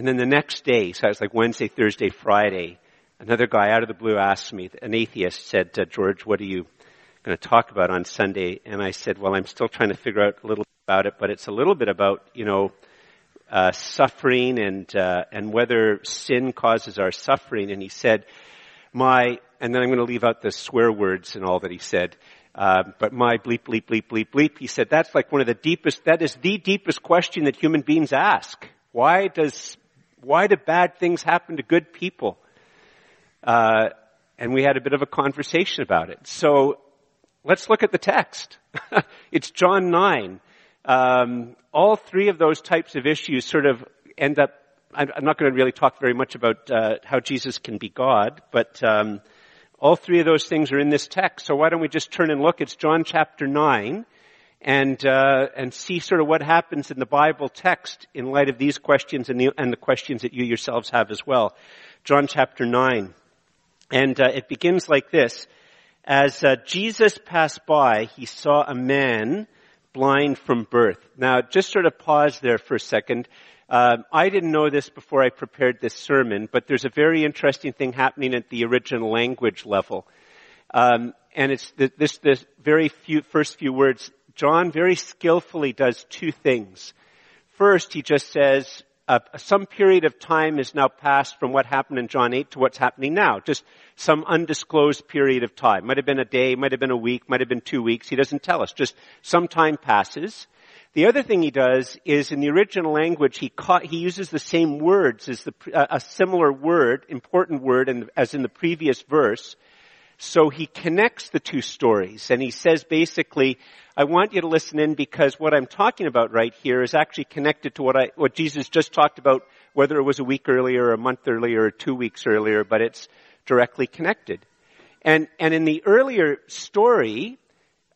And then the next day, so it was like Wednesday, Thursday, Friday, another guy out of the blue asked me, an atheist said, uh, George, what are you going to talk about on Sunday? And I said, well, I'm still trying to figure out a little bit about it, but it's a little bit about, you know, uh, suffering and uh, and whether sin causes our suffering. And he said, "My," and then I'm going to leave out the swear words and all that he said. Uh, but my bleep bleep bleep bleep bleep. He said that's like one of the deepest. That is the deepest question that human beings ask. Why does why do bad things happen to good people? Uh, and we had a bit of a conversation about it. So let's look at the text. it's John nine um, all three of those types of issues sort of end up. I'm not going to really talk very much about uh, how Jesus can be God, but um, all three of those things are in this text. So why don't we just turn and look? It's John chapter nine, and uh, and see sort of what happens in the Bible text in light of these questions and the, and the questions that you yourselves have as well. John chapter nine, and uh, it begins like this: As uh, Jesus passed by, he saw a man blind from birth. Now, just sort of pause there for a second. Um, I didn't know this before I prepared this sermon, but there's a very interesting thing happening at the original language level. Um, and it's the, this, this very few, first few words. John very skillfully does two things. First, he just says, uh, some period of time is now passed from what happened in John 8 to what's happening now. Just some undisclosed period of time. Might have been a day, might have been a week, might have been two weeks. He doesn't tell us. Just some time passes. The other thing he does is in the original language, he, caught, he uses the same words as the, uh, a similar word, important word, in, as in the previous verse. So he connects the two stories and he says basically, I want you to listen in because what I'm talking about right here is actually connected to what I, what Jesus just talked about, whether it was a week earlier, a month earlier, or two weeks earlier, but it's directly connected. And, and in the earlier story,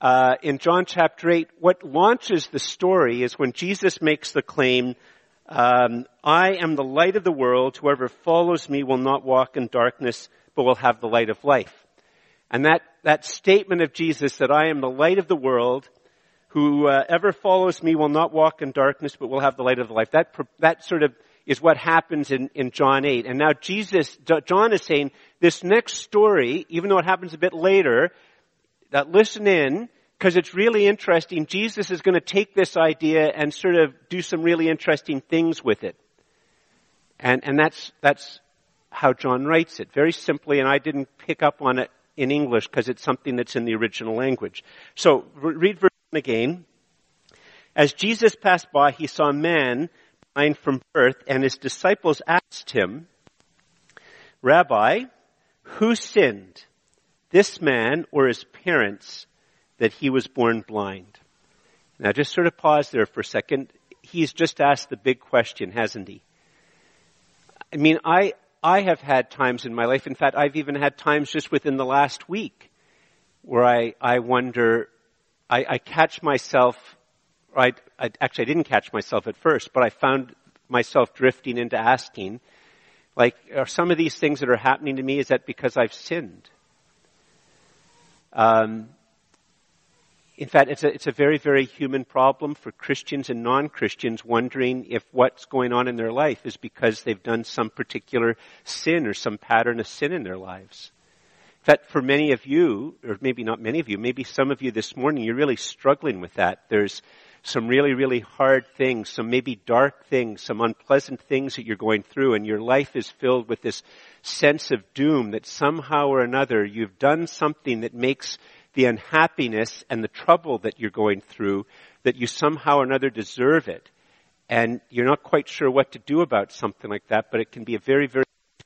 uh, in John chapter 8, what launches the story is when Jesus makes the claim, um, I am the light of the world. Whoever follows me will not walk in darkness, but will have the light of life. And that, that statement of Jesus that I am the light of the world, whoever uh, follows me will not walk in darkness, but will have the light of the life. That, that sort of is what happens in, in John 8. And now Jesus, John is saying this next story, even though it happens a bit later, that listen in, because it's really interesting. Jesus is going to take this idea and sort of do some really interesting things with it. And, and that's, that's how John writes it. Very simply, and I didn't pick up on it in English because it's something that's in the original language. So read verse again. As Jesus passed by, he saw a man blind from birth, and his disciples asked him, Rabbi, who sinned, this man or his parents, that he was born blind? Now just sort of pause there for a second. He's just asked the big question, hasn't he? I mean, I, I have had times in my life, in fact, I've even had times just within the last week where I, I wonder, I, I catch myself, I, I, actually I didn't catch myself at first, but I found myself drifting into asking, like, are some of these things that are happening to me, is that because I've sinned? Um, in fact, it's a, it's a very, very human problem for Christians and non-Christians wondering if what's going on in their life is because they've done some particular sin or some pattern of sin in their lives. In fact, for many of you, or maybe not many of you, maybe some of you this morning, you're really struggling with that. There's some really, really hard things, some maybe dark things, some unpleasant things that you're going through, and your life is filled with this sense of doom that somehow or another you've done something that makes the unhappiness and the trouble that you're going through, that you somehow or another deserve it. And you're not quite sure what to do about something like that, but it can be a very, very,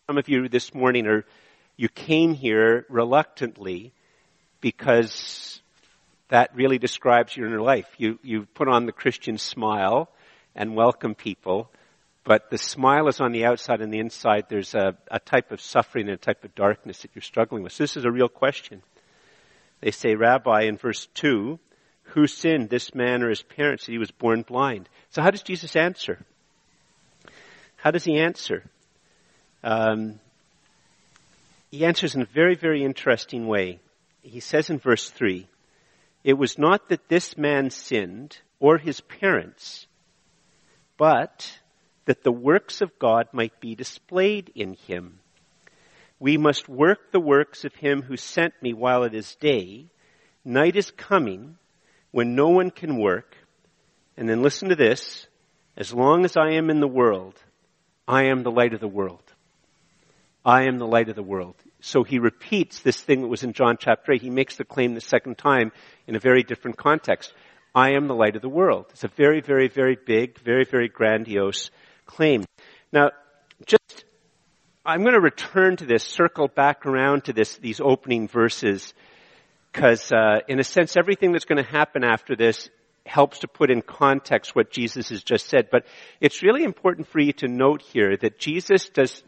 some of you this morning are, you came here reluctantly because that really describes your inner life. You, you put on the Christian smile and welcome people, but the smile is on the outside and the inside there's a, a type of suffering and a type of darkness that you're struggling with. So this is a real question. They say, Rabbi, in verse 2, who sinned, this man or his parents, that he was born blind? So how does Jesus answer? How does he answer? Um, he answers in a very, very interesting way. He says in verse 3, it was not that this man sinned or his parents, but that the works of God might be displayed in him. We must work the works of him who sent me while it is day. Night is coming when no one can work. And then listen to this. As long as I am in the world, I am the light of the world. I am the light of the world. So he repeats this thing that was in John chapter 8. He makes the claim the second time in a very different context. I am the light of the world. It's a very, very, very big, very, very grandiose claim. Now, I'm going to return to this, circle back around to this, these opening verses, because uh, in a sense, everything that's going to happen after this helps to put in context what Jesus has just said. But it's really important for you to note here that Jesus does,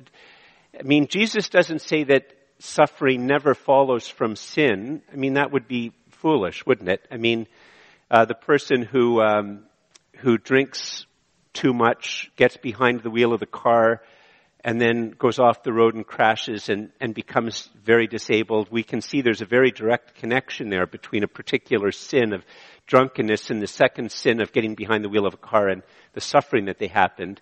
I mean, Jesus doesn't say that suffering never follows from sin. I mean, that would be foolish, wouldn't it? I mean, uh, the person who um, who drinks too much, gets behind the wheel of the car, and then goes off the road and crashes and, and becomes very disabled. We can see there's a very direct connection there between a particular sin of drunkenness and the second sin of getting behind the wheel of a car and the suffering that they happened.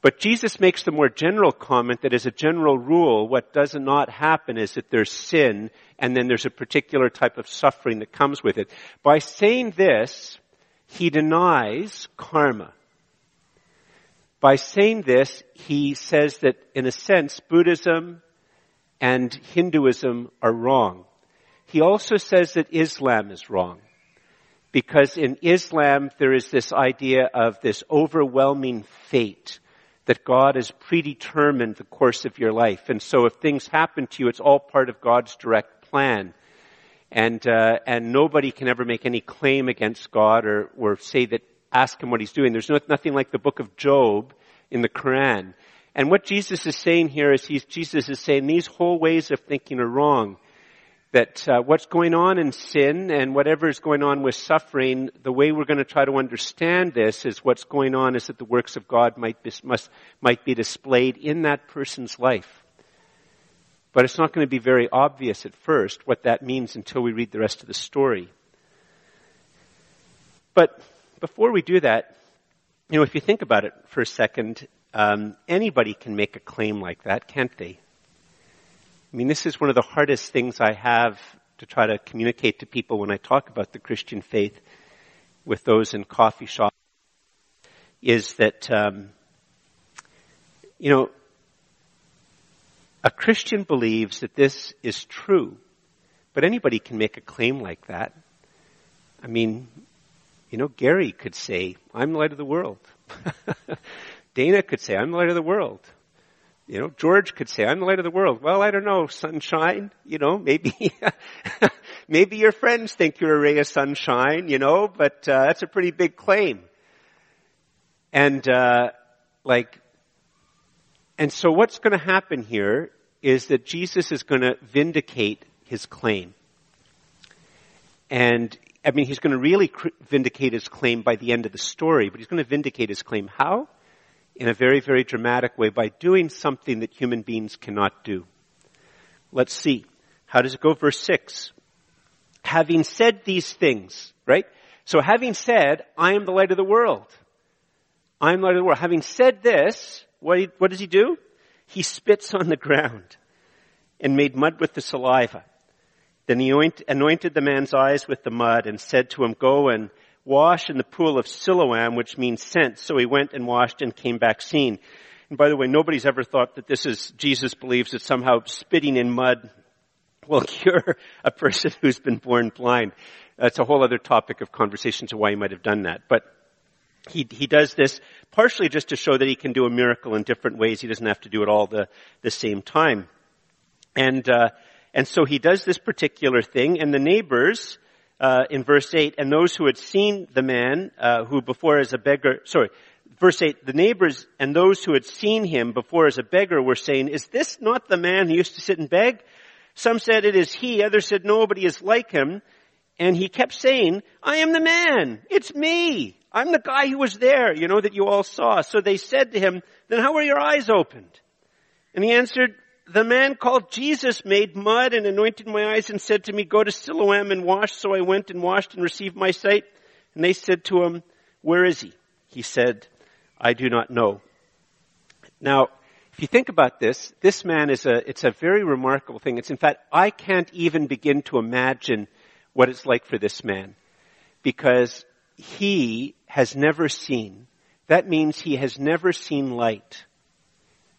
But Jesus makes the more general comment that as a general rule, what does not happen is that there's sin and then there's a particular type of suffering that comes with it. By saying this, he denies karma. By saying this, he says that in a sense, Buddhism and Hinduism are wrong. He also says that Islam is wrong. Because in Islam, there is this idea of this overwhelming fate that God has predetermined the course of your life. And so if things happen to you, it's all part of God's direct plan. And, uh, and nobody can ever make any claim against God or, or say that ask him what he's doing. There's no, nothing like the book of Job in the Quran. And what Jesus is saying here is he's, Jesus is saying these whole ways of thinking are wrong. That uh, what's going on in sin and whatever is going on with suffering, the way we're going to try to understand this is what's going on is that the works of God might be, must, might be displayed in that person's life. But it's not going to be very obvious at first what that means until we read the rest of the story. But before we do that, you know, if you think about it for a second, um, anybody can make a claim like that, can't they? I mean, this is one of the hardest things I have to try to communicate to people when I talk about the Christian faith with those in coffee shops is that, um, you know, a Christian believes that this is true, but anybody can make a claim like that. I mean, you know, Gary could say, I'm the light of the world. Dana could say, I'm the light of the world. You know, George could say, I'm the light of the world. Well, I don't know, sunshine, you know, maybe, maybe your friends think you're a ray of sunshine, you know, but, uh, that's a pretty big claim. And, uh, like, and so what's going to happen here is that Jesus is going to vindicate his claim. And I mean, he's going to really vindicate his claim by the end of the story, but he's going to vindicate his claim. How? In a very, very dramatic way by doing something that human beings cannot do. Let's see. How does it go? Verse 6. Having said these things, right? So having said, I am the light of the world. I am the light of the world. Having said this, what, what does he do? He spits on the ground and made mud with the saliva then he anointed the man's eyes with the mud and said to him, go and wash in the pool of Siloam, which means sent. So he went and washed and came back seeing. And by the way, nobody's ever thought that this is, Jesus believes that somehow spitting in mud will cure a person who's been born blind. That's a whole other topic of conversation to why he might have done that. But he, he does this partially just to show that he can do a miracle in different ways. He doesn't have to do it all the, the same time. And, uh, and so he does this particular thing, and the neighbors, uh, in verse 8, and those who had seen the man, uh, who before as a beggar, sorry, verse 8, the neighbors and those who had seen him before as a beggar were saying, is this not the man who used to sit and beg? Some said it is he, others said no, but he is like him. And he kept saying, I am the man. It's me. I'm the guy who was there, you know, that you all saw. So they said to him, then how were your eyes opened? And he answered, the man called Jesus made mud and anointed my eyes and said to me, go to Siloam and wash. So I went and washed and received my sight. And they said to him, where is he? He said, I do not know. Now, if you think about this, this man is a, it's a very remarkable thing. It's in fact, I can't even begin to imagine what it's like for this man. Because he has never seen. That means he has never seen light.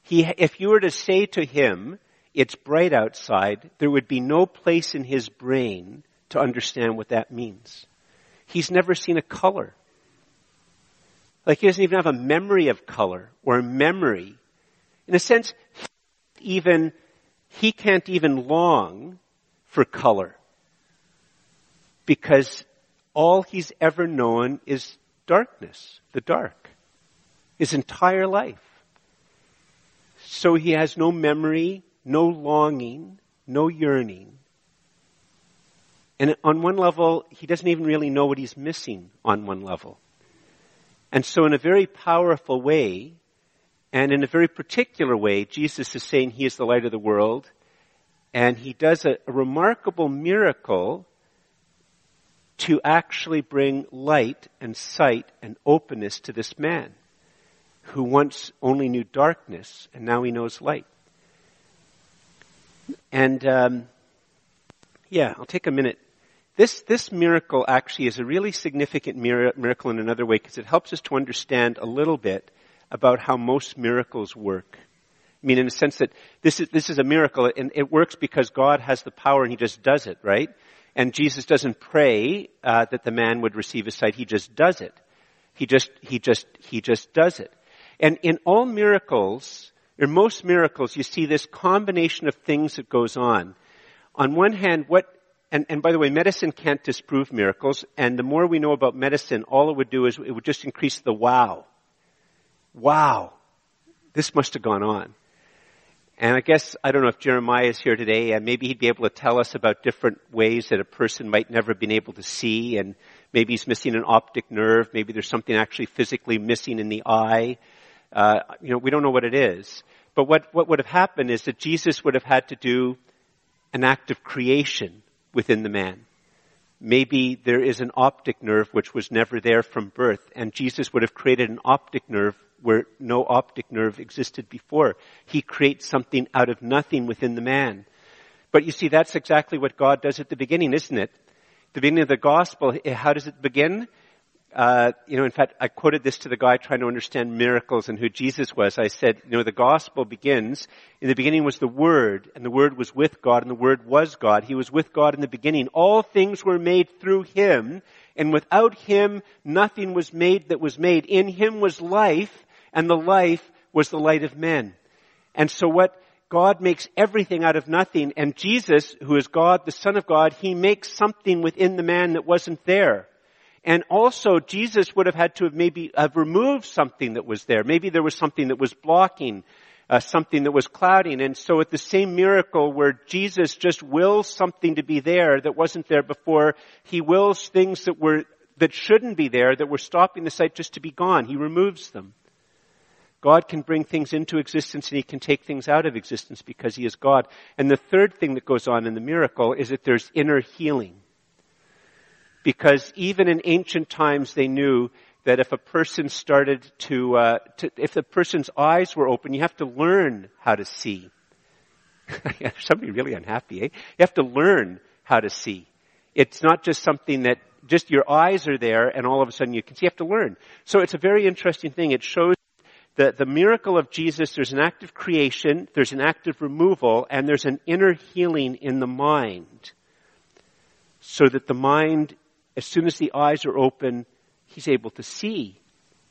He, if you were to say to him, it's bright outside, there would be no place in his brain to understand what that means. He's never seen a color. Like he doesn't even have a memory of color or memory in a sense, even, he can't even long for color. Because all he's ever known is darkness, the dark. His entire life. So he has no memory, no longing, no yearning. And on one level, he doesn't even really know what he's missing on one level. And so in a very powerful way, and in a very particular way, Jesus is saying he is the light of the world. And he does a, a remarkable miracle to actually bring light and sight and openness to this man who once only knew darkness and now he knows light. And um, yeah, I'll take a minute. This this miracle actually is a really significant miracle in another way because it helps us to understand a little bit about how most miracles work. I mean, in a sense that this is, this is a miracle and it works because God has the power and he just does it, right? And Jesus doesn't pray uh, that the man would receive his sight. He just does it. He just, he just, he just does it. And in all miracles, in most miracles, you see this combination of things that goes on. On one hand, what, and, and by the way, medicine can't disprove miracles, and the more we know about medicine, all it would do is it would just increase the wow wow, this must have gone on. And I guess, I don't know if Jeremiah is here today, and maybe he'd be able to tell us about different ways that a person might never have been able to see, and maybe he's missing an optic nerve, maybe there's something actually physically missing in the eye. Uh, you know, we don't know what it is. But what, what would have happened is that Jesus would have had to do an act of creation within the man. Maybe there is an optic nerve which was never there from birth, and Jesus would have created an optic nerve where no optic nerve existed before. He creates something out of nothing within the man. But you see, that's exactly what God does at the beginning, isn't it? The beginning of the gospel, eh, how does it begin? Uh, you know, in fact, I quoted this to the guy trying to understand miracles and who Jesus was. I said, you know, the gospel begins, in the beginning was the Word, and the Word was with God, and the Word was God. He was with God in the beginning. All things were made through Him, and without Him, nothing was made that was made. In Him was life, and the life was the light of men. And so what God makes everything out of nothing, and Jesus, who is God, the Son of God, He makes something within the man that wasn't there. And also, Jesus would have had to have maybe have removed something that was there. Maybe there was something that was blocking, uh, something that was clouding. And so at the same miracle where Jesus just wills something to be there that wasn't there before, He wills things that were, that shouldn't be there, that were stopping the sight just to be gone. He removes them. God can bring things into existence and He can take things out of existence because He is God. And the third thing that goes on in the miracle is that there's inner healing. Because even in ancient times they knew that if a person started to, uh, to if the person's eyes were open, you have to learn how to see. Somebody really unhappy, eh? You have to learn how to see. It's not just something that just your eyes are there and all of a sudden you can see. You have to learn. So it's a very interesting thing. It shows the, the miracle of Jesus, there's an act of creation, there's an act of removal, and there's an inner healing in the mind. So that the mind, as soon as the eyes are open, he's able to see.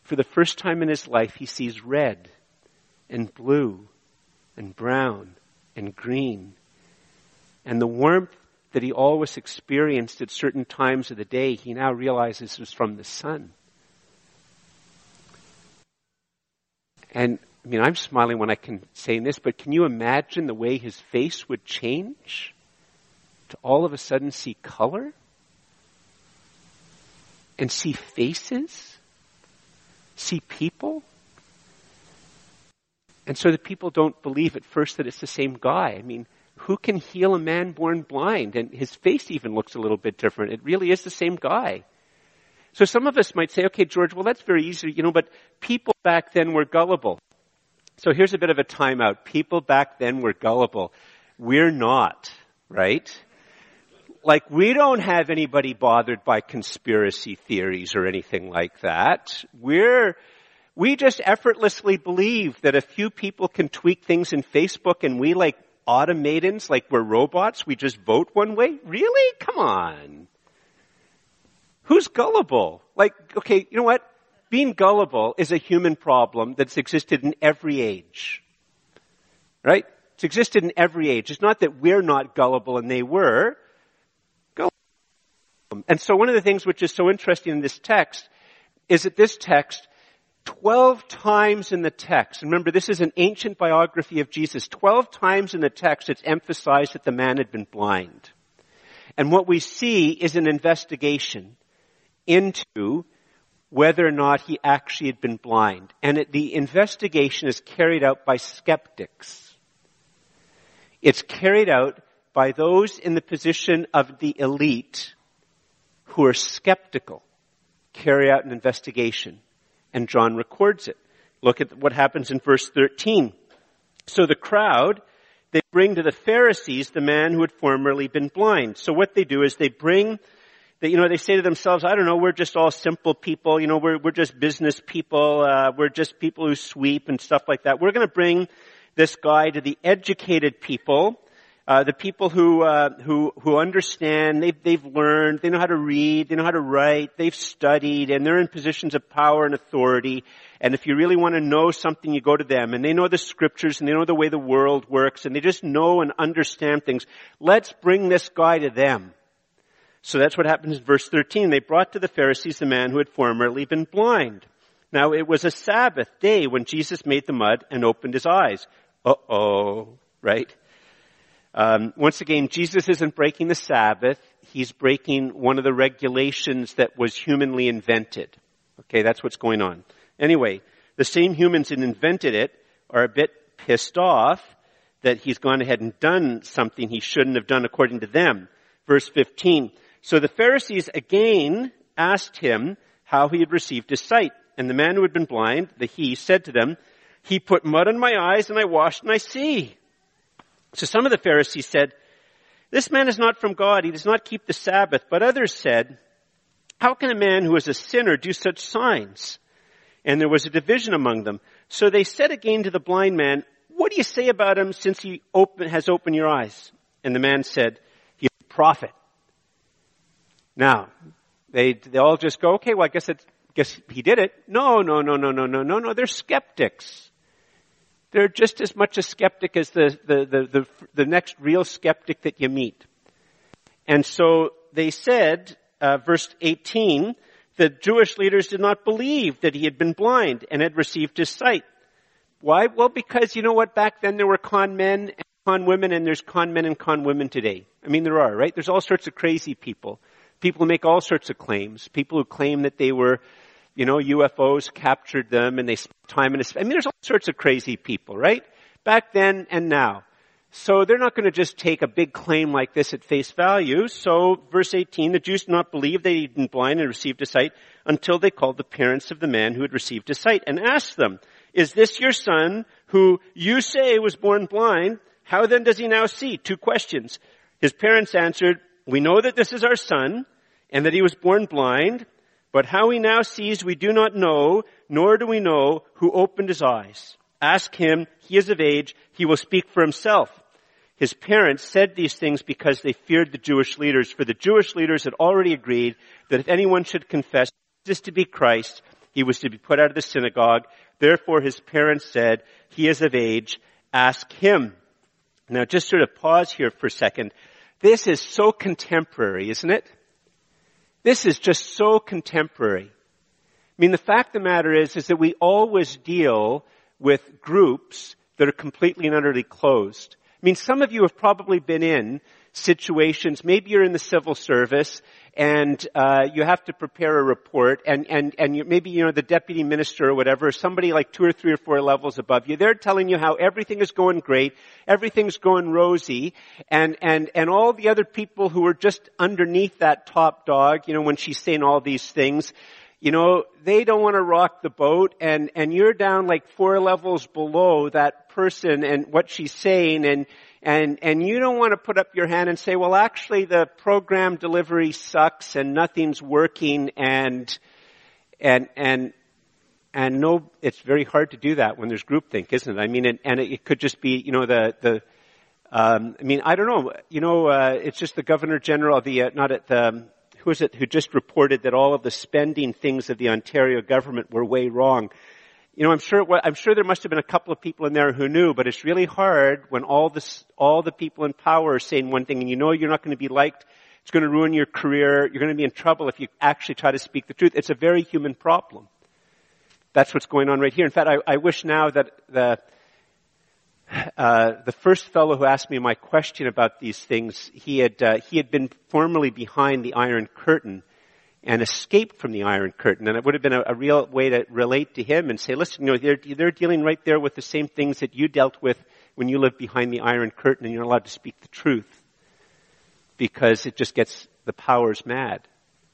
For the first time in his life, he sees red and blue and brown and green. And the warmth that he always experienced at certain times of the day, he now realizes was from the sun. And I mean, I'm smiling when I can say this, but can you imagine the way his face would change to all of a sudden see color and see faces, see people? And so the people don't believe at first that it's the same guy. I mean, who can heal a man born blind? And his face even looks a little bit different. It really is the same guy. So some of us might say, okay, George, well, that's very easy, you know, but people back then were gullible. So here's a bit of a timeout. People back then were gullible. We're not, right? Like we don't have anybody bothered by conspiracy theories or anything like that. We're, we just effortlessly believe that a few people can tweak things in Facebook and we like automatons, like we're robots, we just vote one way? Really? Come on. Who's gullible? Like, okay, you know what? Being gullible is a human problem that's existed in every age. Right? It's existed in every age. It's not that we're not gullible and they were. Gullible. And so one of the things which is so interesting in this text is that this text 12 times in the text, remember this is an ancient biography of Jesus, 12 times in the text it's emphasized that the man had been blind. And what we see is an investigation into whether or not he actually had been blind. And it, the investigation is carried out by skeptics. It's carried out by those in the position of the elite who are skeptical, carry out an investigation. And John records it. Look at what happens in verse 13. So the crowd, they bring to the Pharisees the man who had formerly been blind. So what they do is they bring they, you know, they say to themselves, I don't know, we're just all simple people, you know, we're, we're just business people, uh, we're just people who sweep and stuff like that. We're gonna bring this guy to the educated people, uh, the people who, uh, who, who understand, they've, they've learned, they know how to read, they know how to write, they've studied, and they're in positions of power and authority. And if you really want to know something, you go to them. And they know the scriptures and they know the way the world works and they just know and understand things. Let's bring this guy to them. So that's what happens in verse 13. They brought to the Pharisees the man who had formerly been blind. Now it was a Sabbath day when Jesus made the mud and opened his eyes. Uh-oh, right? Um, once again, Jesus isn't breaking the Sabbath. He's breaking one of the regulations that was humanly invented. Okay, that's what's going on. Anyway, the same humans that invented it are a bit pissed off that he's gone ahead and done something he shouldn't have done according to them. Verse 15. So the Pharisees again asked him how he had received his sight. And the man who had been blind, the he, said to them, He put mud on my eyes and I washed and I see. So some of the Pharisees said, This man is not from God. He does not keep the Sabbath. But others said, How can a man who is a sinner do such signs? And there was a division among them. So they said again to the blind man, What do you say about him since he open, has opened your eyes? And the man said, he is a prophet. Now, they, they all just go, okay, well, I guess guess he did it. No, no, no, no, no, no, no, no. They're skeptics. They're just as much a skeptic as the, the, the, the, the next real skeptic that you meet. And so they said, uh, verse 18, the Jewish leaders did not believe that he had been blind and had received his sight. Why? Well, because you know what? Back then there were con men and con women and there's con men and con women today. I mean, there are, right? There's all sorts of crazy people. People who make all sorts of claims. People who claim that they were, you know, UFOs captured them and they spent time in a, I mean, there's all sorts of crazy people, right? Back then and now. So they're not going to just take a big claim like this at face value. So verse 18, the Jews did not believe they had been blind and received a sight until they called the parents of the man who had received a sight and asked them, is this your son who you say was born blind? How then does he now see? Two questions. His parents answered, we know that this is our son and that he was born blind, but how he now sees we do not know, nor do we know who opened his eyes. Ask him, he is of age, he will speak for himself. His parents said these things because they feared the Jewish leaders, for the Jewish leaders had already agreed that if anyone should confess Jesus to be Christ, he was to be put out of the synagogue. Therefore his parents said, he is of age, ask him. Now just sort of pause here for a second. This is so contemporary, isn't it? This is just so contemporary. I mean, the fact of the matter is, is that we always deal with groups that are completely and utterly closed. I mean, some of you have probably been in situations, maybe you're in the civil service and uh, you have to prepare a report, and and and you, maybe you know the deputy minister or whatever, somebody like two or three or four levels above you, they're telling you how everything is going great, everything's going rosy, and and and all the other people who are just underneath that top dog, you know, when she's saying all these things, you know, they don't want to rock the boat and, and you're down like four levels below that person and what she's saying and, and, and you don't want to put up your hand and say, well actually the program delivery sucks and nothing's working and, and, and, and no, it's very hard to do that when there's groupthink, isn't it? I mean, and, and it could just be, you know, the, the, um, I mean, I don't know. You know, uh, it's just the governor general, of the uh, not at the who is it who just reported that all of the spending things of the Ontario government were way wrong. You know, I'm sure, I'm sure there must have been a couple of people in there who knew, but it's really hard when all this, all the people in power are saying one thing and you know you're not going to be liked. It's going to ruin your career. You're going to be in trouble if you actually try to speak the truth. It's a very human problem. That's what's going on right here. In fact, I, I wish now that the, uh, the first fellow who asked me my question about these things, he had uh, he had been formerly behind the Iron Curtain and escaped from the Iron Curtain, and it would have been a, a real way to relate to him and say, listen, you know, they're they're dealing right there with the same things that you dealt with when you lived behind the Iron Curtain, and you're not allowed to speak the truth because it just gets the powers mad,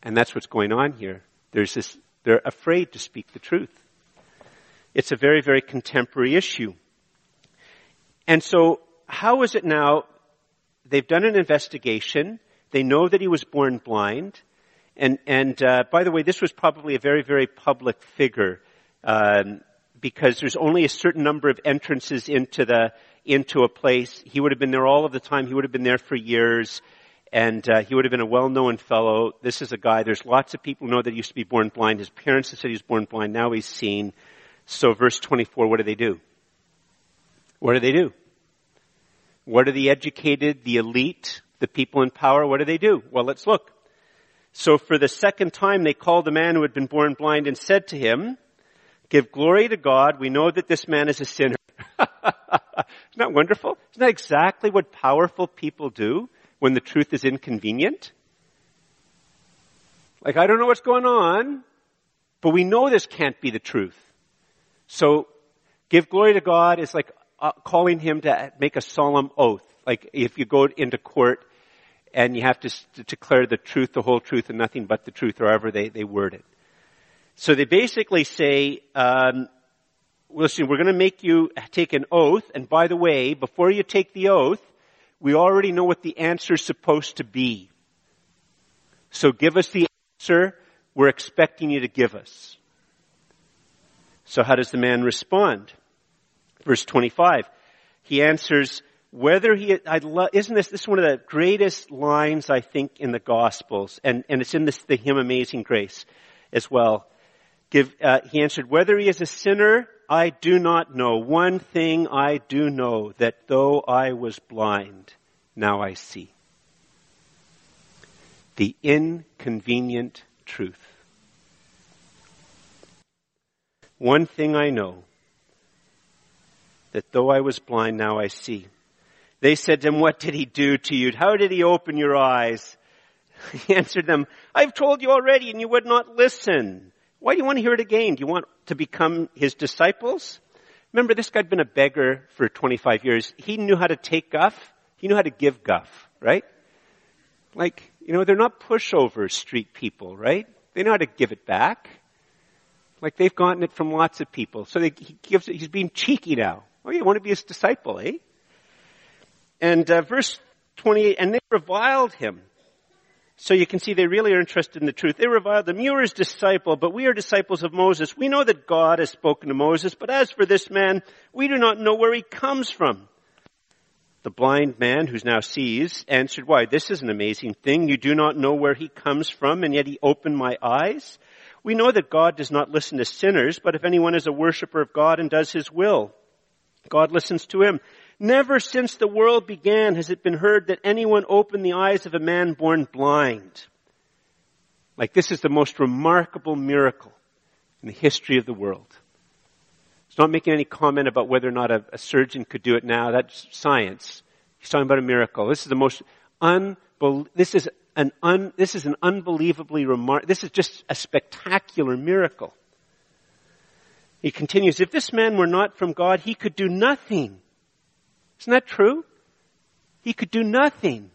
and that's what's going on here. There's this; they're afraid to speak the truth. It's a very very contemporary issue. And so, how is it now? They've done an investigation. They know that he was born blind. And, and uh, by the way, this was probably a very, very public figure um, because there's only a certain number of entrances into the into a place. He would have been there all of the time. He would have been there for years, and uh, he would have been a well-known fellow. This is a guy. There's lots of people who know that he used to be born blind. His parents have said he was born blind. Now he's seen. So, verse 24. What do they do? What do they do? What do the educated, the elite, the people in power, what do they do? Well, let's look. So for the second time, they called the man who had been born blind and said to him, give glory to God. We know that this man is a sinner. Isn't that wonderful? Isn't that exactly what powerful people do when the truth is inconvenient? Like, I don't know what's going on, but we know this can't be the truth. So, give glory to God is like uh, calling him to make a solemn oath. Like if you go into court and you have to, to declare the truth, the whole truth, and nothing but the truth, or however they, they word it. So they basically say, um, listen, we're going to make you take an oath, and by the way, before you take the oath, we already know what the answer is supposed to be. So give us the answer we're expecting you to give us. So how does the man respond? Verse 25. He answers, whether he, I love, isn't this, this is one of the greatest lines I think in the Gospels, and, and it's in this, the hymn Amazing Grace as well. Give, uh, he answered, whether he is a sinner, I do not know. One thing I do know, that though I was blind, now I see. The inconvenient truth. One thing I know, that though I was blind, now I see. They said to him, what did he do to you? How did he open your eyes? He answered them, I've told you already and you would not listen. Why do you want to hear it again? Do you want to become his disciples? Remember, this guy'd been a beggar for 25 years. He knew how to take guff. He knew how to give guff, right? Like, you know, they're not pushover street people, right? They know how to give it back. Like they've gotten it from lots of people. So they, he gives it, he's being cheeky now. Oh, you want to be his disciple, eh? And uh, verse 28, and they reviled him. So you can see they really are interested in the truth. They reviled him. You are his disciple, but we are disciples of Moses. We know that God has spoken to Moses, but as for this man, we do not know where he comes from. The blind man, who's now sees, answered, why, this is an amazing thing. You do not know where he comes from, and yet he opened my eyes. We know that God does not listen to sinners, but if anyone is a worshiper of God and does his will, God listens to him. Never since the world began has it been heard that anyone opened the eyes of a man born blind. Like this is the most remarkable miracle in the history of the world. He's not making any comment about whether or not a, a surgeon could do it now. That's science. He's talking about a miracle. This is the most unbel- this is an un- this is an unbelievably remark, this is just a spectacular miracle. He continues, if this man were not from God, he could do nothing. Isn't that true? He could do nothing.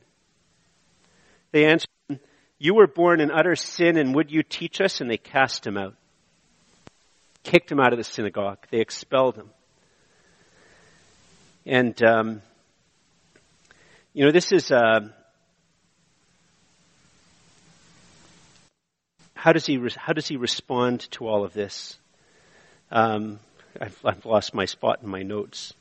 They answered, You were born in utter sin and would you teach us? And they cast him out. Kicked him out of the synagogue. They expelled him. And, um, you know, this is, uh, how does he, how does he respond to all of this? Um, I've, I've, lost my spot in my notes.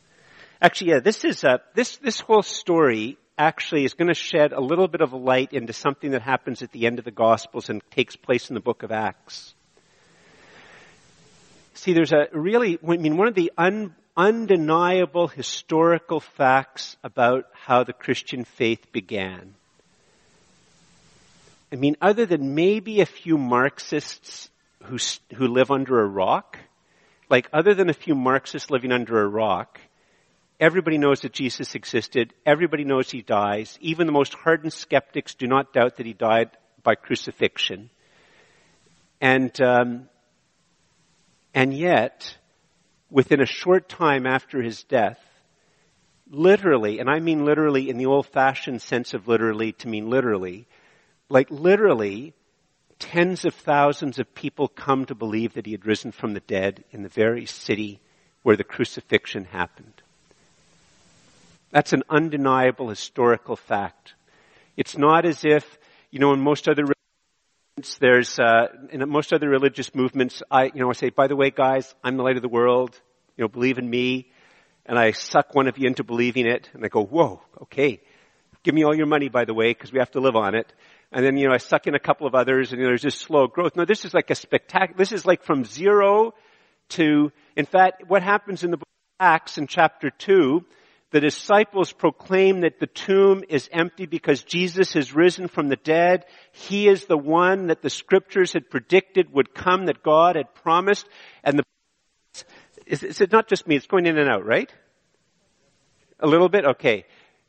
Actually, yeah, this is, uh, this, this whole story actually is going to shed a little bit of light into something that happens at the end of the Gospels and takes place in the book of Acts. See, there's a really, I mean, one of the un, undeniable historical facts about how the Christian faith began. I mean, other than maybe a few Marxists who, who live under a rock, like other than a few Marxists living under a rock, Everybody knows that Jesus existed. Everybody knows he dies. Even the most hardened skeptics do not doubt that he died by crucifixion. And, um, and yet, within a short time after his death, literally, and I mean literally in the old fashioned sense of literally to mean literally, like literally, tens of thousands of people come to believe that he had risen from the dead in the very city where the crucifixion happened. That's an undeniable historical fact. It's not as if, you know, in most other religions, there's, uh, in most other religious movements, I, you know, I say, by the way, guys, I'm the light of the world. You know, believe in me. And I suck one of you into believing it. And I go, whoa, okay. Give me all your money, by the way, because we have to live on it. And then, you know, I suck in a couple of others and you know, there's just slow growth. No, this is like a spectacular, this is like from zero to, in fact, what happens in the book of Acts in chapter 2 the disciples proclaim that the tomb is empty because Jesus has risen from the dead. He is the one that the scriptures had predicted would come, that God had promised. And the, is, it not just me? It's going in and out, right? A little bit? Okay.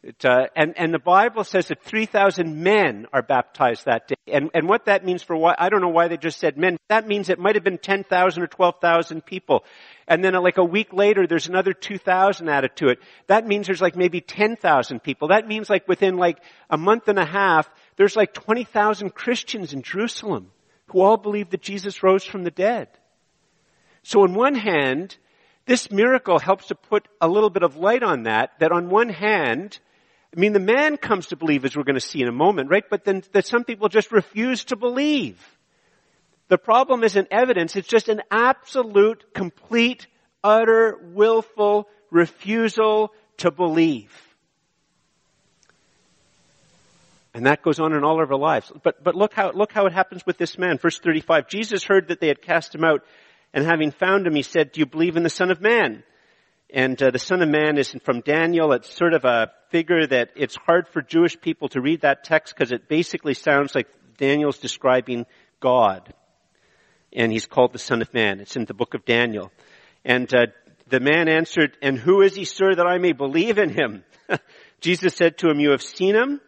It, uh, and, and the Bible says that 3,000 men are baptized that day. And, and what that means for why, I don't know why they just said men. That means it might have been 10,000 or 12,000 people. And then uh, like a week later, there's another 2,000 added to it. That means there's like maybe 10,000 people. That means like within like a month and a half, there's like 20,000 Christians in Jerusalem who all believe that Jesus rose from the dead. So on one hand, this miracle helps to put a little bit of light on that, that on one hand, I mean, the man comes to believe as we're going to see in a moment, right? But then that some people just refuse to believe. The problem isn't evidence, it's just an absolute, complete, utter, willful refusal to believe. And that goes on in all of our lives. But, but look how, look how it happens with this man. Verse 35. Jesus heard that they had cast him out, and having found him, he said, do you believe in the Son of Man? And uh, the Son of Man is from Daniel. It's sort of a figure that it's hard for Jewish people to read that text because it basically sounds like Daniel's describing God. And he's called the Son of Man. It's in the book of Daniel. And uh, the man answered, And who is he, sir, that I may believe in him? Jesus said to him, You have seen him,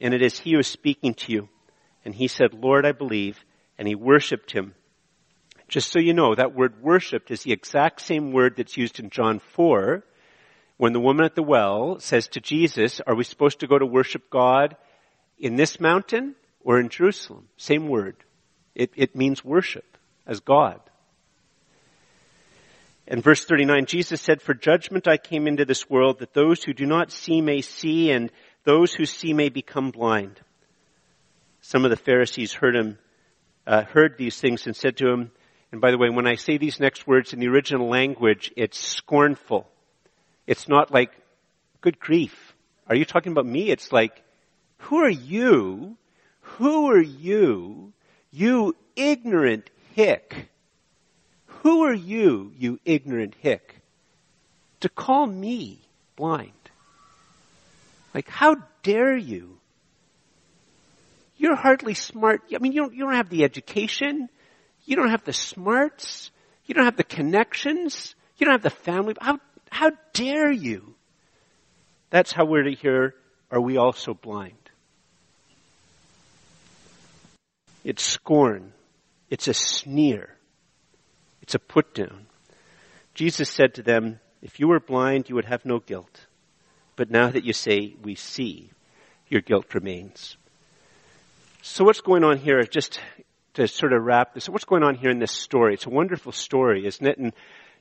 and it is he who is speaking to you. And he said, Lord, I believe. And he worshipped him. Just so you know, that word worshipped is the exact same word that's used in John 4 when the woman at the well says to Jesus, are we supposed to go to worship God in this mountain or in Jerusalem? Same word. It, it means worship as God. In verse 39, Jesus said, For judgment I came into this world that those who do not see may see and those who see may become blind. Some of the Pharisees heard him, uh, heard these things and said to him, and by the way, when I say these next words in the original language, it's scornful. It's not like, good grief. Are you talking about me? It's like, who are you? Who are you? You ignorant hick. Who are you, you ignorant hick, to call me blind? Like, how dare you? You're hardly smart. I mean, you don't, you don't have the education. You don't have the smarts. You don't have the connections. You don't have the family. How, how dare you? That's how we're to hear, are we also blind? It's scorn. It's a sneer. It's a put down. Jesus said to them, if you were blind, you would have no guilt. But now that you say we see, your guilt remains. So what's going on here, just to sort of wrap this, what's going on here in this story? It's a wonderful story, isn't it? And,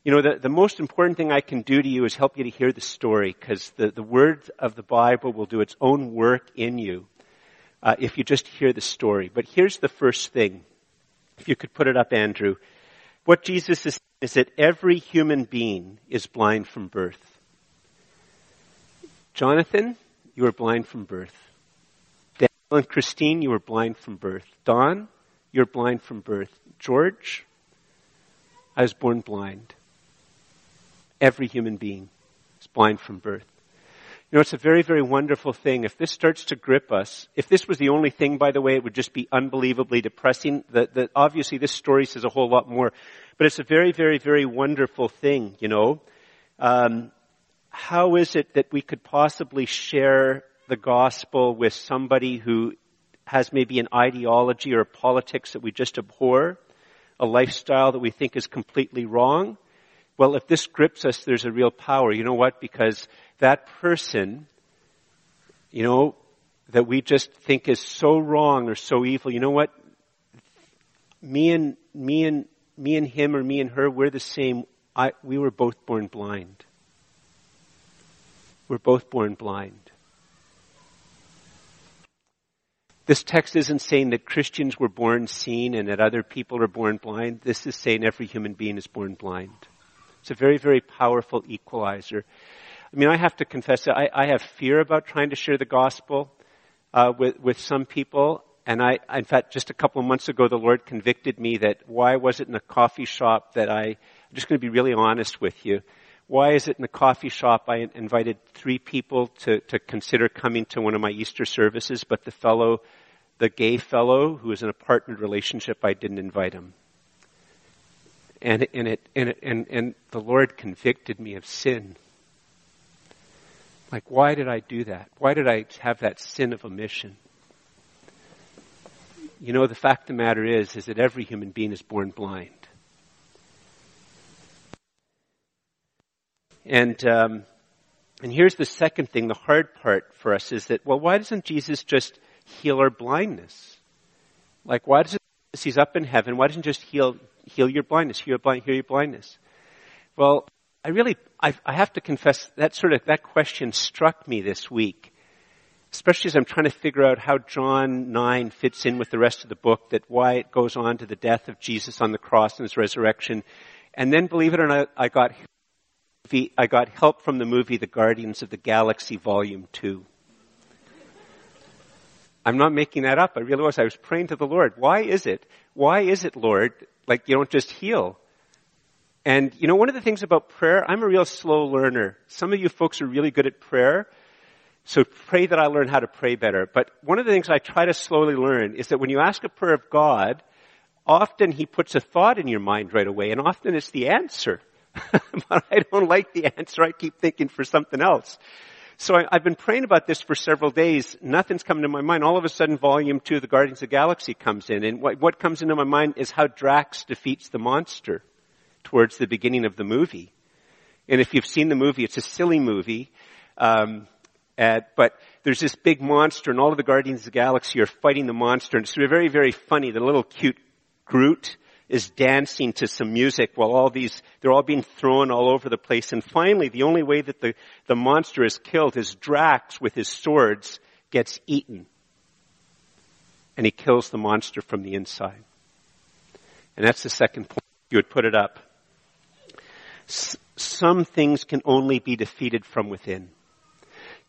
you know, the, the most important thing I can do to you is help you to hear the story, because the, the word of the Bible will do its own work in you, uh, if you just hear the story. But here's the first thing. If you could put it up, Andrew. What Jesus is is that every human being is blind from birth. Jonathan, you were blind from birth. Daniel and Christine, you were blind from birth. Don, you're blind from birth. George, I was born blind. Every human being is blind from birth. You know, it's a very, very wonderful thing. If this starts to grip us, if this was the only thing, by the way, it would just be unbelievably depressing. The, the, obviously, this story says a whole lot more. But it's a very, very, very wonderful thing, you know. Um, how is it that we could possibly share the gospel with somebody who has maybe an ideology or a politics that we just abhor, a lifestyle that we think is completely wrong? Well, if this grips us, there's a real power. You know what? Because that person, you know, that we just think is so wrong or so evil, you know what? Me and, me and, me and him or me and her, we're the same. I, we were both born blind. We're both born blind. This text isn't saying that Christians were born seeing and that other people are born blind. This is saying every human being is born blind. It's a very, very powerful equalizer. I mean, I have to confess that I, I have fear about trying to share the gospel uh, with with some people. And I, in fact, just a couple of months ago, the Lord convicted me that why was it in a coffee shop that I, I'm just going to be really honest with you. Why is it in the coffee shop I invited three people to, to consider coming to one of my Easter services, but the fellow, the gay fellow who was in a partnered relationship, I didn't invite him. And, and, it, and, it, and, and the Lord convicted me of sin. Like, why did I do that? Why did I have that sin of omission? You know, the fact of the matter is, is that every human being is born blind. And, um, and here's the second thing, the hard part for us is that, well, why doesn't Jesus just heal our blindness? Like, why does it, he's up in heaven, why doesn't he just heal, heal your blindness, heal, blind, heal your blindness? Well, I really, I, I have to confess, that sort of, that question struck me this week. Especially as I'm trying to figure out how John 9 fits in with the rest of the book, that why it goes on to the death of Jesus on the cross and his resurrection. And then, believe it or not, I got, I got help from the movie The Guardians of the Galaxy Volume 2. I'm not making that up. I really was. I was praying to the Lord. Why is it? Why is it, Lord, like you don't just heal? And you know, one of the things about prayer, I'm a real slow learner. Some of you folks are really good at prayer. So pray that I learn how to pray better. But one of the things I try to slowly learn is that when you ask a prayer of God, often He puts a thought in your mind right away, and often it's the answer. but I don't like the answer. I keep thinking for something else. So I, have been praying about this for several days. Nothing's coming to my mind. All of a sudden, volume two of the Guardians of the Galaxy comes in, and what, what comes into my mind is how Drax defeats the monster towards the beginning of the movie. And if you've seen the movie, it's a silly movie. Um, uh, but there's this big monster, and all of the Guardians of the Galaxy are fighting the monster, and it's very, very funny. The little cute Groot is dancing to some music while all these, they're all being thrown all over the place. And finally, the only way that the, the monster is killed is Drax with his swords gets eaten. And he kills the monster from the inside. And that's the second point. You would put it up some things can only be defeated from within.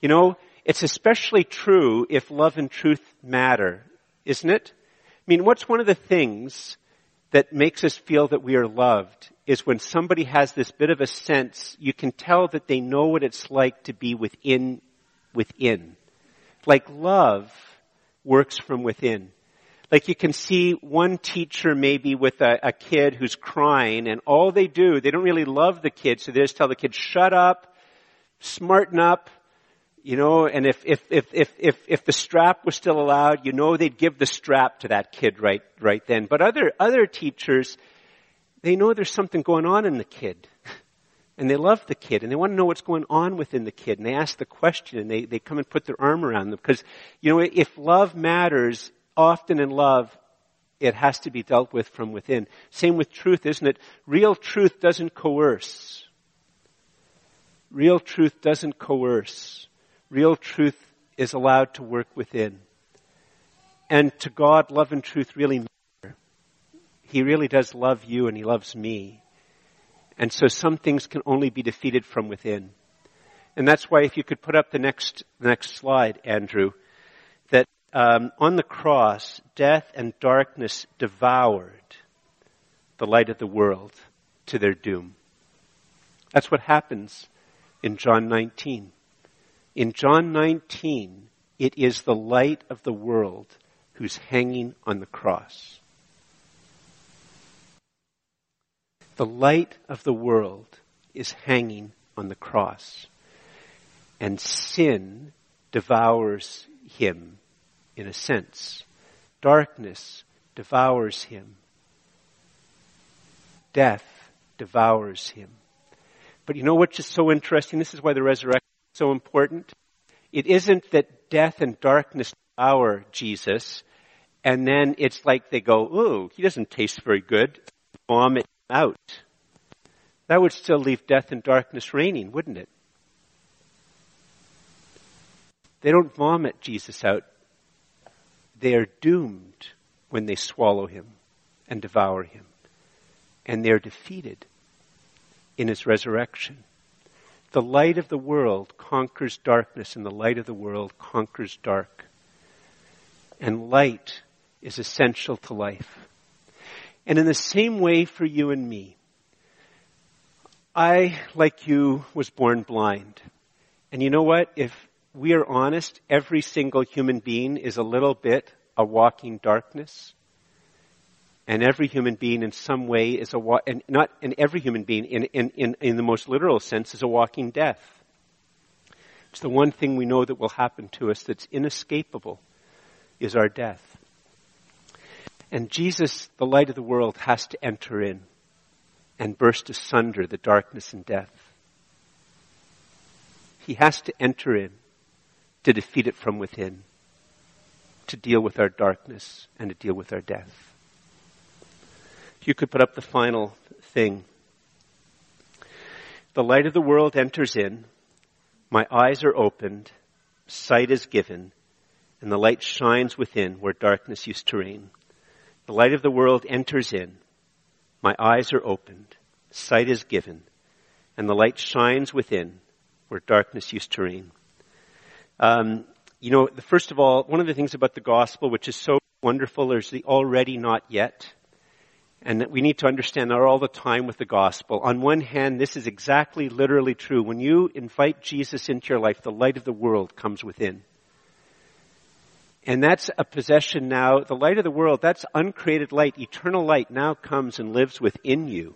You know, it's especially true if love and truth matter, isn't it? I mean, what's one of the things that makes us feel that we are loved is when somebody has this bit of a sense, you can tell that they know what it's like to be within, within. Like love works from within. Like you can see one teacher maybe with a, a, kid who's crying and all they do, they don't really love the kid, so they just tell the kid, shut up, smarten up, you know, and if, if, if, if, if, if the strap was still allowed, you know they'd give the strap to that kid right, right then. But other, other teachers, they know there's something going on in the kid. And they love the kid and they want to know what's going on within the kid and they ask the question and they, they come and put their arm around them because, you know, if love matters, often in love, it has to be dealt with from within. Same with truth, isn't it? Real truth doesn't coerce. Real truth doesn't coerce. Real truth is allowed to work within. And to God, love and truth really matter. He really does love you and He loves me. And so some things can only be defeated from within. And that's why if you could put up the next, next slide, Andrew, that um, on the cross, death and darkness devoured the light of the world to their doom. That's what happens in John 19. In John 19, it is the light of the world who's hanging on the cross. The light of the world is hanging on the cross and sin devours him in a sense. Darkness devours him. Death devours him. But you know what's just so interesting? This is why the resurrection so important. It isn't that death and darkness devour Jesus, and then it's like they go, ooh, he doesn't taste very good. Vomit him out. That would still leave death and darkness reigning, wouldn't it? They don't vomit Jesus out. They are doomed when they swallow him and devour him. And they're defeated in his resurrection. The light of the world conquers darkness, and the light of the world conquers dark. And light is essential to life. And in the same way for you and me, I, like you, was born blind. And you know what? If we are honest, every single human being is a little bit a walking darkness. And every human being in some way is a wa- and not in every human being in, in, in, in the most literal sense is a walking death. It's the one thing we know that will happen to us that's inescapable is our death. And Jesus, the light of the world, has to enter in and burst asunder the darkness and death. He has to enter in to defeat it from within, to deal with our darkness and to deal with our death. You could put up the final thing. The light of the world enters in, my eyes are opened, sight is given, and the light shines within where darkness used to reign. The light of the world enters in, my eyes are opened, sight is given, and the light shines within where darkness used to reign. Um, you know, first of all, one of the things about the gospel, which is so wonderful, is the already not yet. And we need to understand that all the time with the gospel. On one hand, this is exactly literally true. When you invite Jesus into your life, the light of the world comes within. And that's a possession now. The light of the world, that's uncreated light, eternal light now comes and lives within you.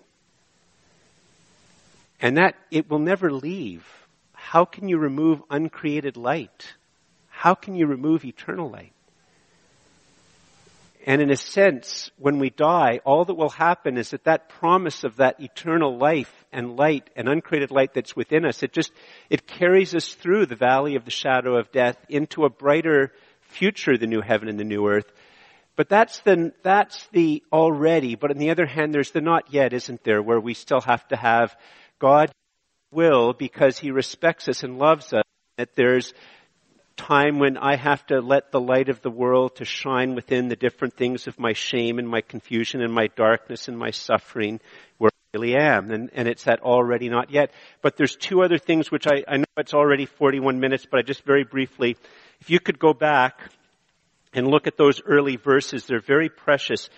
And that, it will never leave. How can you remove uncreated light? How can you remove eternal light? And in a sense, when we die, all that will happen is that that promise of that eternal life and light and uncreated light that's within us, it just, it carries us through the valley of the shadow of death into a brighter future, the new heaven and the new earth. But that's the, that's the already, but on the other hand, there's the not yet, isn't there, where we still have to have God will because he respects us and loves us. That there's time when I have to let the light of the world to shine within the different things of my shame and my confusion and my darkness and my suffering where I really am. And, and it's that already not yet. But there's two other things which I, I know it's already 41 minutes, but I just very briefly, if you could go back and look at those early verses, they're very precious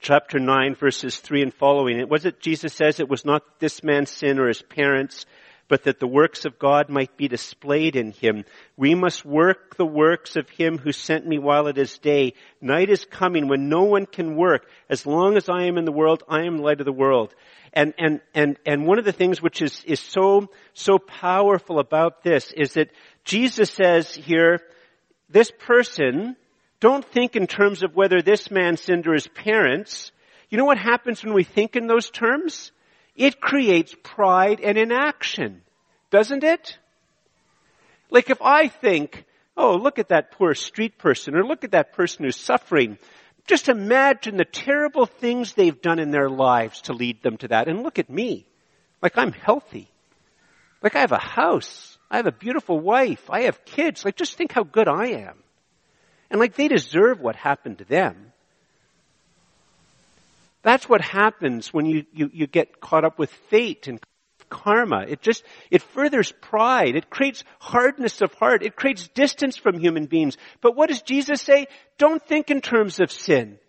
chapter 9 verses 3 and following. It was it Jesus says it was not this man's sin or his parents but that the works of God might be displayed in him. We must work the works of him who sent me while it is day. Night is coming when no one can work. As long as I am in the world, I am light of the world. And, and, and, and one of the things which is, is so, so powerful about this is that Jesus says here, this person, don't think in terms of whether this man sinned or his parents. You know what happens when we think in those terms? It creates pride and inaction, doesn't it? Like if I think Oh, look at that poor street person, or look at that person who's suffering. Just imagine the terrible things they've done in their lives to lead them to that. And look at me. Like I'm healthy. Like I have a house. I have a beautiful wife. I have kids. Like just think how good I am. And like they deserve what happened to them. That's what happens when you, you, you get caught up with fate and karma. It just, it furthers pride. It creates hardness of heart. It creates distance from human beings. But what does Jesus say? Don't think in terms of sin.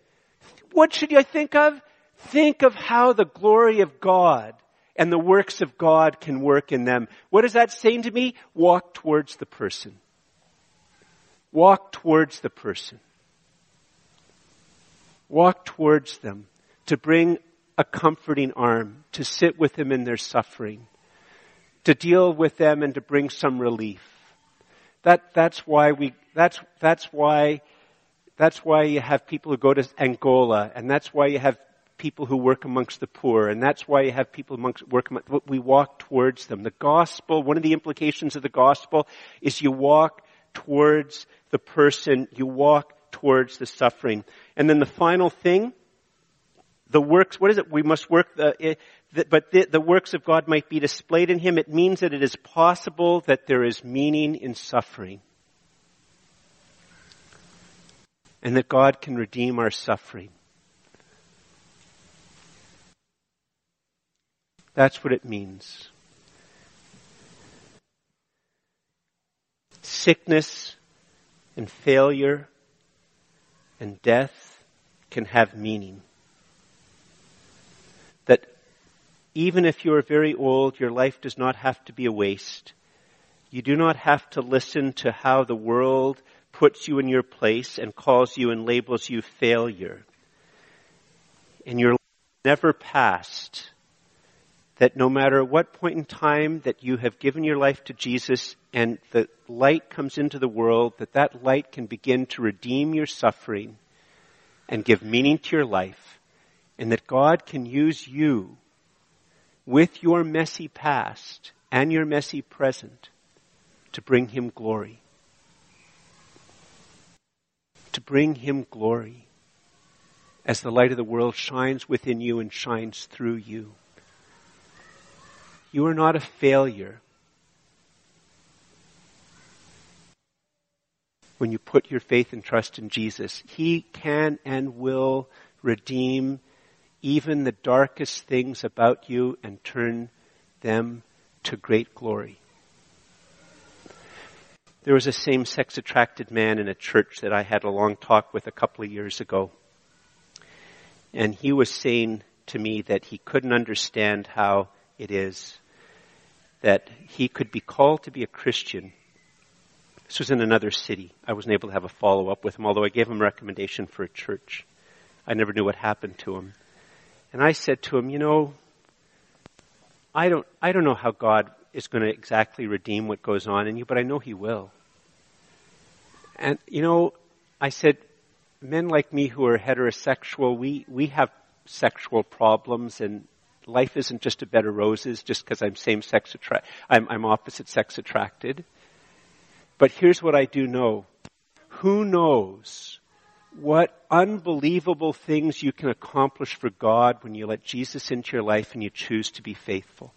What should you think of? Think of how the glory of God and the works of God can work in them. What is that saying to me? Walk towards the person. Walk towards the person. Walk towards them to bring a comforting arm, to sit with them in their suffering, to deal with them and to bring some relief. That, that's why we, that's, that's why, that's why you have people who go to Angola, and that's why you have people who work amongst the poor, and that's why you have people amongst work. Amongst, We walk towards them. The gospel. One of the implications of the gospel is you walk towards the person. You walk towards the suffering. And then the final thing the works, what is it? We must work, the, eh, the, but the, the works of God might be displayed in him. It means that it is possible that there is meaning in suffering. And that God can redeem our suffering. That's what it means. Sickness and failure and death can have meaning. Even if you are very old, your life does not have to be a waste. You do not have to listen to how the world puts you in your place and calls you and labels you failure. And your life never past. That no matter what point in time that you have given your life to Jesus and the light comes into the world, that that light can begin to redeem your suffering and give meaning to your life. And that God can use you with your messy past and your messy present to bring him glory. To bring him glory as the light of the world shines within you and shines through you. You are not a failure. When you put your faith and trust in Jesus, He can and will redeem even the darkest things about you and turn them to great glory. There was a same-sex attracted man in a church that I had a long talk with a couple of years ago. And he was saying to me that he couldn't understand how it is that he could be called to be a Christian. This was in another city. I wasn't able to have a follow up with him, although I gave him a recommendation for a church. I never knew what happened to him. And I said to him, you know, I don't, I don't know how God is going to exactly redeem what goes on in you, but I know He will. And, you know, I said, men like me who are heterosexual, we, we have sexual problems and life isn't just a bed of roses just because I'm same sex attra- I'm, I'm opposite sex attracted. But here's what I do know. Who knows what unbelievable things you can accomplish for God when you let Jesus into your life and you choose to be faithful.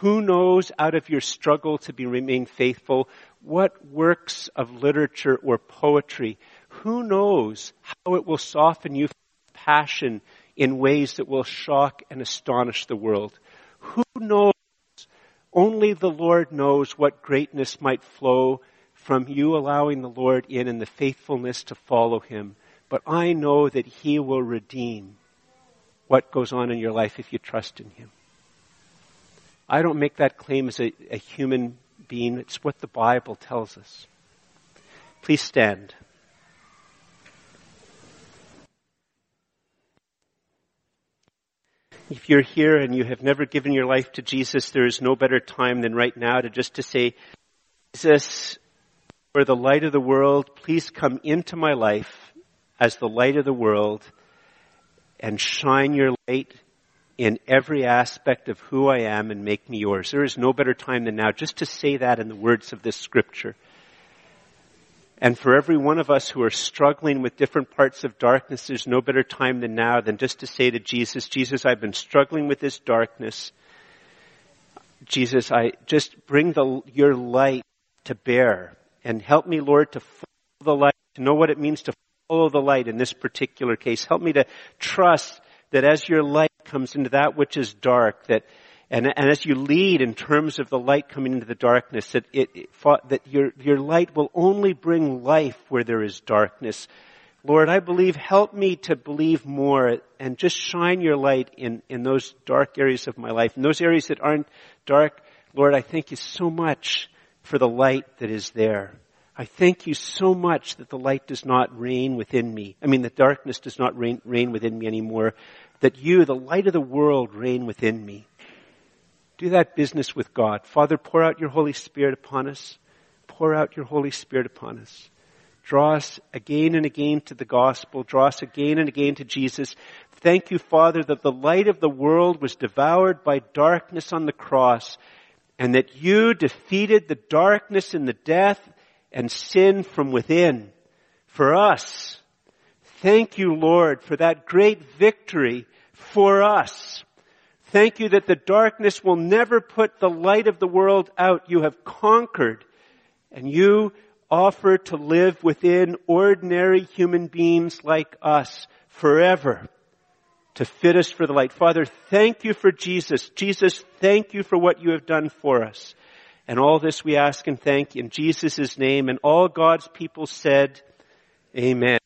Who knows out of your struggle to be remain faithful what works of literature or poetry, who knows how it will soften you passion in ways that will shock and astonish the world. Who knows? Only the Lord knows what greatness might flow from you allowing the Lord in and the faithfulness to follow Him but I know that He will redeem what goes on in your life if you trust in Him. I don't make that claim as a, a human being. It's what the Bible tells us. Please stand. If you're here and you have never given your life to Jesus, there is no better time than right now to just to say, Jesus, for the light of the world, please come into my life as the light of the world and shine your light in every aspect of who I am and make me yours. There is no better time than now just to say that in the words of this scripture. And for every one of us who are struggling with different parts of darkness, there's no better time than now than just to say to Jesus, Jesus, I've been struggling with this darkness. Jesus, I just bring the, your light to bear and help me, Lord, to follow the light, to know what it means to follow the light in this particular case. Help me to trust that as your light comes into that which is dark, that and, and as you lead in terms of the light coming into the darkness, that, it, it, that your, your light will only bring life where there is darkness. Lord, I believe, help me to believe more and just shine your light in, in those dark areas of my life. In those areas that aren't dark, Lord, I thank you so much for the light that is there. I thank you so much that the light does not reign within me. I mean, the darkness does not reign, reign within me anymore. That you, the light of the world, reign within me. Do that business with God. Father, pour out your Holy Spirit upon us. Pour out your Holy Spirit upon us. Draw us again and again to the gospel. Draw us again and again to Jesus. Thank you, Father, that the light of the world was devoured by darkness on the cross and that you defeated the darkness and the death and sin from within for us. Thank you, Lord, for that great victory for us. Thank you that the darkness will never put the light of the world out. You have conquered and you offer to live within ordinary human beings like us forever to fit us for the light. Father, thank you for Jesus. Jesus, thank you for what you have done for us. And all this we ask and thank in Jesus' name. And all God's people said, Amen.